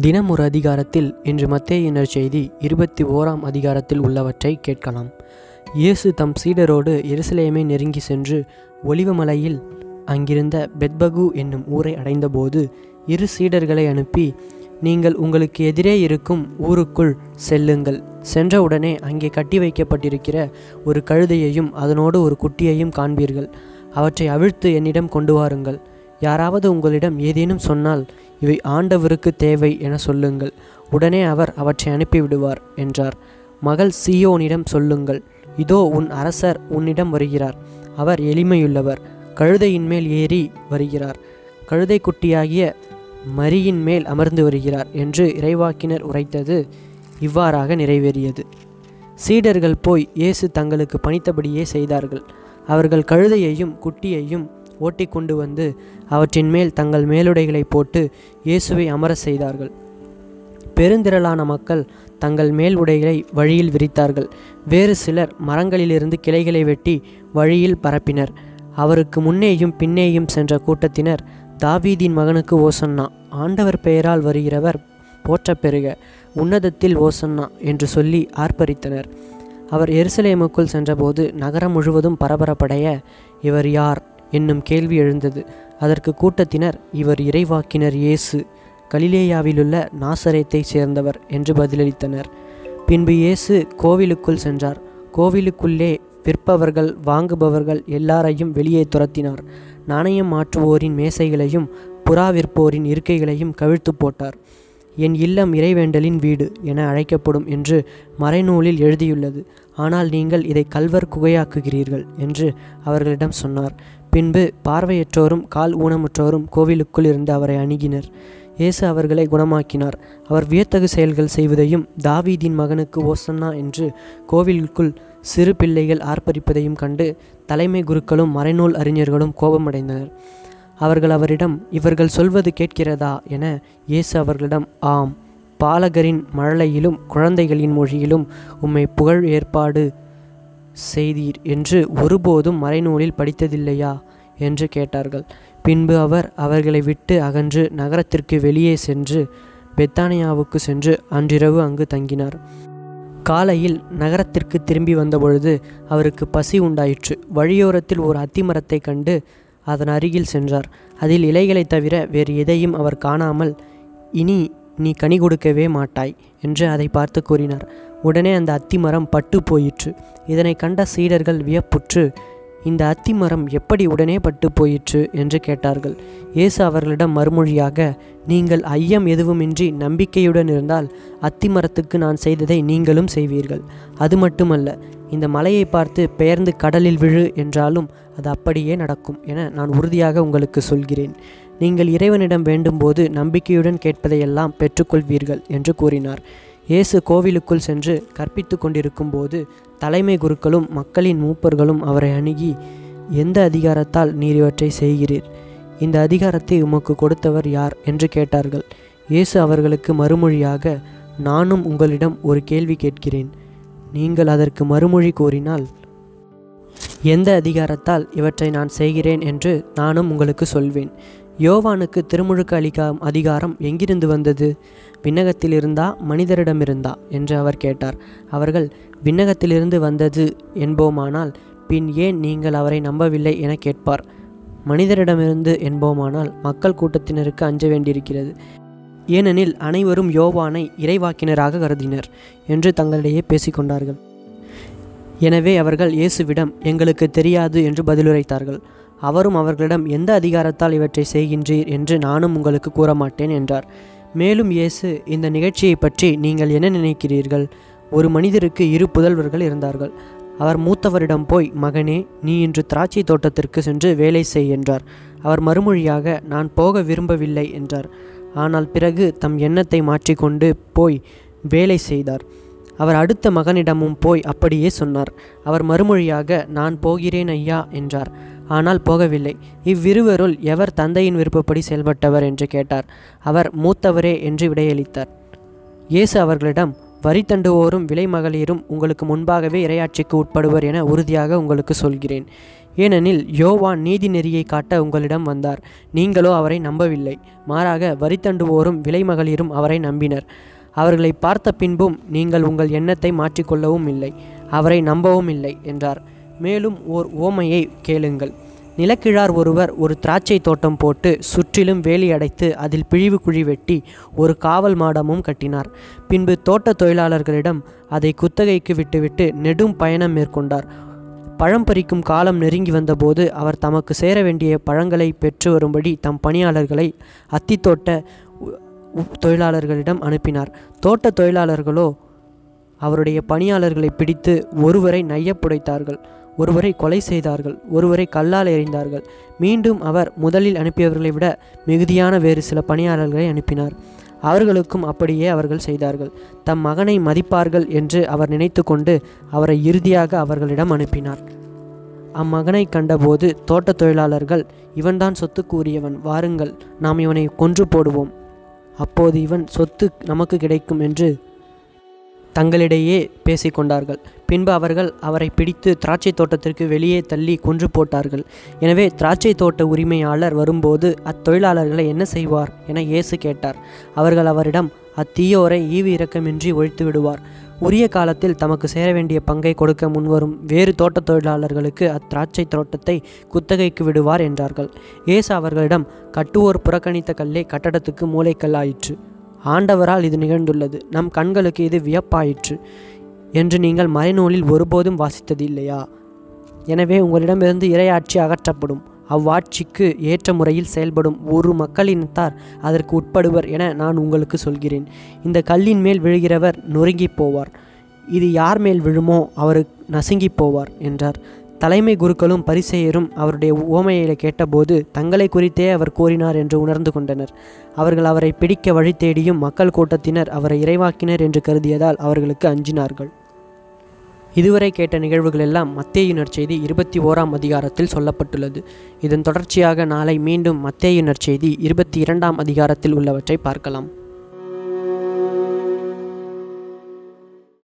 தினம் ஒரு அதிகாரத்தில் இன்று மத்தேயினர் செய்தி இருபத்தி ஓராம் அதிகாரத்தில் உள்ளவற்றை கேட்கலாம். இயேசு தம் சீடரோடு எருசலேமை நெருங்கி சென்று ஒலிவமலையில் அங்கிருந்த பெத்பகு என்னும் ஊரை அடைந்தபோது இரு சீடர்களை அனுப்பி நீங்கள் உங்களுக்கு எதிரே இருக்கும் ஊருக்குள் செல்லுங்கள் சென்றவுடனே அங்கே கட்டி வைக்கப்பட்டிருக்கிற ஒரு கழுதையையும் அதனோடு ஒரு குட்டியையும் காண்பீர்கள். அவற்றை அவிழ்த்து என்னிடம் கொண்டு வாருங்கள். யாராவது உங்களிடம் ஏதேனும் சொன்னால் இவை ஆண்டவருக்கு தேவை என சொல்லுங்கள். உடனே அவர் அவற்றை அனுப்பிவிடுவார் என்றார். மகள் சீயோனிடம் சொல்லுங்கள். இதோ உன் அரசர் உன்னிடம் வருகிறார். அவர் எளிமையுள்ளவர். கழுதையின் மேல் ஏறி வருகிறார். கழுதை குட்டியாகிய மரியின் மேல் அமர்ந்து வருகிறார் என்று இறைவாக்கினர் உரைத்தது இவ்வாறாக நிறைவேறியது. சீடர்கள் போய் இயேசு தங்களுக்கு பணித்தபடியே செய்தார்கள். அவர்கள் கழுதையையும் குட்டியையும் ஓட்டிக் கொண்டு வந்து அவற்றின் மேல் தங்கள் மேலுடைகளை போட்டு இயேசுவை அமர செய்தார்கள். பெருந்திரளான மக்கள் தங்கள் மேல் உடைகளை வழியில் விரித்தார்கள். வேறு சிலர் மரங்களிலிருந்து கிளைகளை வெட்டி வழியில் பரப்பினர். அவருக்கு முன்னேயும் பின்னேயும் சென்ற கூட்டத்தினர் தாவீதின் மகனுக்கு ஓசன்னா ஆண்டவர் பெயரால் வருகிறவர் போற்ற பெறுக உன்னதத்தில் ஓசன்னா என்று சொல்லி ஆர்ப்பரித்தனர். அவர் எருசலேமுக்குள் சென்றபோது நகரம் முழுவதும் பரபரப்படைய இவர் யார்? என்னும் கேள்வி எழுந்தது. அதற்கு கூட்டத்தினர் இவர் இறைவாக்கினர் இயேசு கலிலேயாவிலுள்ள நாசரேத்தைச் சேர்ந்தவர் என்று பதிலளித்தனர். பின்பு இயேசு கோவிலுக்குள் சென்றார். கோவிலுக்குள்ளே விற்பவர்கள் வாங்குபவர்கள் எல்லாரையும் வெளியே துரத்தினார். நாணயம் மாற்றுவோரின் மேசைகளையும் புறா விற்போரின் இருக்கைகளையும் கவிழ்த்து போட்டார். என் இல்லம் இறைவேண்டலின் வீடு என அழைக்கப்படும் என்று மறைநூலில் எழுதியுள்ளது. ஆனால் நீங்கள் இதை கல்வர் குகையாக்குகிறீர்கள் என்று அவர்களிடம் சொன்னார். பின்பு பார்வையற்றோரும் கால் ஊனமுற்றோரும் கோவிலுக்குள் இருந்து அவரை அணுகினர். இயேசு அவர்களை குணமாக்கினார். அவர் வியத்தகு செயல்கள் செய்வதையும் தாவீதின் மகனுக்கு ஓசன்னா என்று கோவிலுக்குள் சிறு பிள்ளைகள் ஆர்ப்பரிப்பதையும் கண்டு தலைமை குருக்களும் மறைநூல் அறிஞர்களும் கோபமடைந்தனர். அவர்கள் அவரிடம் இவர்கள் சொல்வது கேட்கிறதா? என இயேசு அவர்களிடம் ஆம். பாலகரின் மழலையிலும் குழந்தைகளின் மொழியிலும் உம்மை புகழ் ஏற்பாடு செய்தீர் என்று ஒருபோதும் மறைநூலில் படித்ததில்லையா? என்று கேட்டார்கள். பின்பு அவர் அவர்களை விட்டு அகன்று நகரத்திற்கு வெளியே சென்று பெத்தானியாவுக்கு சென்று அன்றிரவு அங்கு தங்கினார். காலையில் நகரத்திற்கு திரும்பி வந்தபொழுது அவருக்கு பசி உண்டாயிற்று. வழியோரத்தில் ஒரு அத்திமரத்தை கண்டு அதன் அருகில் சென்றார். அதில் இலைகளை தவிர வேறு எதையும் அவர் காணாமல் இனி நீ கனி கொடுக்கவே மாட்டாய் என்று அதை பார்த்து கூறினார். உடனே அந்த அத்திமரம் பட்டு போயிற்று. இதனை கண்ட சீடர்கள் வியப்புற்று இந்த அத்திமரம் எப்படி உடனே பட்டு போயிற்று என்று கேட்டார்கள். இயேசு அவர்களிடம் மறுமொழியாக நீங்கள் ஐயம் எதுவுமின்றி நம்பிக்கையுடன் இருந்தால் அத்திமரத்துக்கு நான் செய்ததை நீங்களும் செய்வீர்கள். அது மட்டுமல்ல இந்த மலையை பார்த்து பெயர்ந்து கடலில் விழு என்றாலும் அது அப்படியே நடக்கும் என நான் உறுதியாக உங்களுக்கு சொல்கிறேன். நீங்கள் இறைவனிடம் வேண்டும்போது நம்பிக்கையுடன் கேட்பதையெல்லாம் பெற்றுக்கொள்வீர்கள் என்று கூறினார். இயேசு கோவிலுக்குள் சென்று கற்பித்து கொண்டிருக்கும் போது தலைமை குருக்களும் மக்களின் மூப்பர்களும் அவரை அணுகி எந்த அதிகாரத்தால் நீர் இவற்றை செய்கிறீர்? இந்த அதிகாரத்தை உமக்கு கொடுத்தவர் யார்? என்று கேட்டார்கள். இயேசு அவர்களுக்கு மறுமொழியாக நானும் உங்களிடம் ஒரு கேள்வி கேட்கிறேன். நீங்கள் அதற்கு மறுமொழி கூறினால் எந்த அதிகாரத்தால் இவற்றை நான் செய்கிறேன்? என்று நானும் உங்களுக்கு சொல்வேன். யோவானுக்கு திருமுழுக்கு அளிக்க அதிகாரம் எங்கிருந்து வந்தது? விண்ணகத்திலிருந்தா மனிதரிடமிருந்தா என்று அவர் கேட்டார். அவர்கள் விண்ணகத்திலிருந்து வந்தது என்போமானால் பின் ஏன் நீங்கள் அவரை நம்பவில்லை என கேட்பார். மனிதரிடமிருந்து என்போமானால் மக்கள் கூட்டத்தினருக்கு அஞ்ச வேண்டியிருக்கிறது. ஏனெனில் அனைவரும் யோவானை இறைவாக்கினராக கருதினர் என்று தங்களிடையே பேசிக்கொண்டார்கள் எனவே அவர்கள் இயேசுவிடம் எங்களுக்கு தெரியாது என்று பதிலுரைத்தார்கள். அவரும் அவர்களிடம் எந்த அதிகாரத்தால் இவற்றை செய்கின்றீர் என்று நானும் உங்களுக்கு கூற மாட்டேன் என்றார். மேலும் இயேசு இந்த நிகழ்ச்சியை பற்றி நீங்கள் என்ன நினைக்கிறீர்கள்? ஒரு மனிதருக்கு இரு புதல்வர்கள் இருந்தார்கள். அவர் மூத்தவரிடம் போய் மகனே நீ இன்று திராட்சை தோட்டத்திற்கு சென்று வேலை செய் என்றார். அவர் மறுமொழியாக நான் போக விரும்பவில்லை என்றார். ஆனால் பிறகு தம் எண்ணத்தை மாற்றிக்கொண்டு போய் வேலை செய்தார். அவர் அடுத்த மகனிடமும் போய் அப்படியே சொன்னார். அவர் மறுமொழியாக நான் போகிறேன் ஐயா என்றார். ஆனால் போகவில்லை. இவ்விருவருள் எவர் தந்தையின் விருப்பப்படி செயல்பட்டவர் என்று கேட்டார். அவர் மூத்தவரே என்று விடையளித்தார். இயேசு அவர்களிடம் வரி தண்டுவோரும் விலை மகளிரும் உங்களுக்கு முன்பாகவே இரையாட்சிக்கு உட்படுவர் என உறுதியாக உங்களுக்கு சொல்கிறேன். ஏனெனில் யோவான் நீதி நெறியை காட்ட உங்களிடம் வந்தார். நீங்களோ அவரை நம்பவில்லை. மாறாக வரி தண்டுவோரும் விலை மகளிரும் அவரை நம்பினர். அவர்களை பார்த்த பின்பும் நீங்கள் உங்கள் எண்ணத்தை மாற்றிக்கொள்ளவும் இல்லை. அவரை நம்பவும் இல்லை என்றார். மேலும் ஓர் ஓமையை கேளுங்கள். நிலக்கிழார் ஒருவர் ஒரு திராட்சை தோட்டம் போட்டு சுற்றிலும் வேலி அடைத்து அதில் பிழிவு குழி வெட்டி ஒரு காவல் மாடமும் கட்டினார். பின்பு தோட்ட தொழிலாளர்களிடம் அதை குத்தகைக்கு விட்டுவிட்டு நெடும் பயணம் மேற்கொண்டார். பழம் பறிக்கும் காலம் நெருங்கி வந்தபோது அவர் தமக்கு சேர வேண்டிய பழங்களை பெற்று வரும்படி தம் பணியாளர்களை அத்தித்தோட்ட தொழிலாளர்களிடம் அனுப்பினார். தோட்ட தொழிலாளர்களோ அவருடைய பணியாளர்களை பிடித்து ஒருவரை நையப்புடைத்தார்கள் ஒருவரை கொலை செய்தார்கள் ஒருவரை கல்லால் எறிந்தார்கள். மீண்டும் அவர் முதலில் அனுப்பியவர்களை விட மிகுதியான வேறு சில பணியாளர்களை அனுப்பினார். அவர்களுக்கும் அப்படியே அவர்கள் செய்தார்கள். தம் மகனை மதிப்பார்கள் என்று அவர் நினைத்து கொண்டு அவரை இறுதியாக அவர்களிடம் அனுப்பினார். அம்மகனை கண்டபோது தோட்டத் தொழிலாளர்கள் இவன்தான் சொத்துக்கு உரியவன் வாருங்கள் நாம் இவனை கொன்று போடுவோம். அப்போது இவன் சொத்து நமக்கு கிடைக்கும் என்று தங்களிடையே பேசிக்கொண்டார்கள். பின்பு அவர்கள் அவரை பிடித்து திராட்சை தோட்டத்திற்கு வெளியே தள்ளி கொன்று போட்டார்கள். எனவே திராட்சை தோட்ட உரிமையாளர் வரும்போது அத்தொழிலாளர்களை என்ன செய்வார் என இயேசு கேட்டார். அவர்கள் அவரிடம் அத்தீயோரை ஈவு இரக்கமின்றி ஒழித்து விடுவார். உரிய காலத்தில் தமக்கு சேர வேண்டிய பங்கை கொடுக்க முன்வரும் வேறு தோட்டத் தொழிலாளர்களுக்கு அத்திராட்சை தோட்டத்தை குத்தகைக்கு விடுவார் என்றார்கள். ஏசு அவர்களிடம் கட்டுவோர் புறக்கணித்த கல்லே கட்டடத்துக்கு மூளைக்கல்லாயிற்று ஆண்டவரால் இது நிகழ்ந்துள்ளது. நம் கண்களுக்கு இது வியப்பாயிற்று என்று நீங்கள் மறைநூலில் ஒருபோதும் வாசித்தது இல்லையா எனவே உங்களிடமிருந்து இறையாட்சி அகற்றப்படும். அவ்வாட்சிக்கு ஏற்ற முறையில் செயல்படும் ஒரு மக்களினத்தார் அதற்கு உட்படுவர் என நான் உங்களுக்கு சொல்கிறேன். இந்த கல்லின் மேல் விழுகிறவர் நொறுங்கிப் போவார். இது யார் மேல் விழுமோ அவர் நசுங்கிப் போவார் என்றார். தலைமை குருக்களும் பரிசெயரும் அவருடைய உவமையை கேட்டபோது தங்களை குறித்தே அவர் கூறினார் என்று உணர்ந்து கொண்டனர். அவர்கள் அவரை பிடிக்க வழி தேடியும் மக்கள் கூட்டத்தினர் அவரை இறைவாக்கினர் என்று கருதியதால் அவர்களுக்கு அஞ்சினார்கள். இதுவரை கேட்ட நிகழ்வுகள் எல்லாம் மத்தேயு நற்செய்தி இருபத்தி ஓராம் அதிகாரத்தில் சொல்லப்பட்டுள்ளது. இதன் தொடர்ச்சியாக நாளை மீண்டும் மத்தேயு நற்செய்தி இருபத்தி இரண்டாம் அதிகாரத்தில் உள்ளவற்றை பார்க்கலாம்.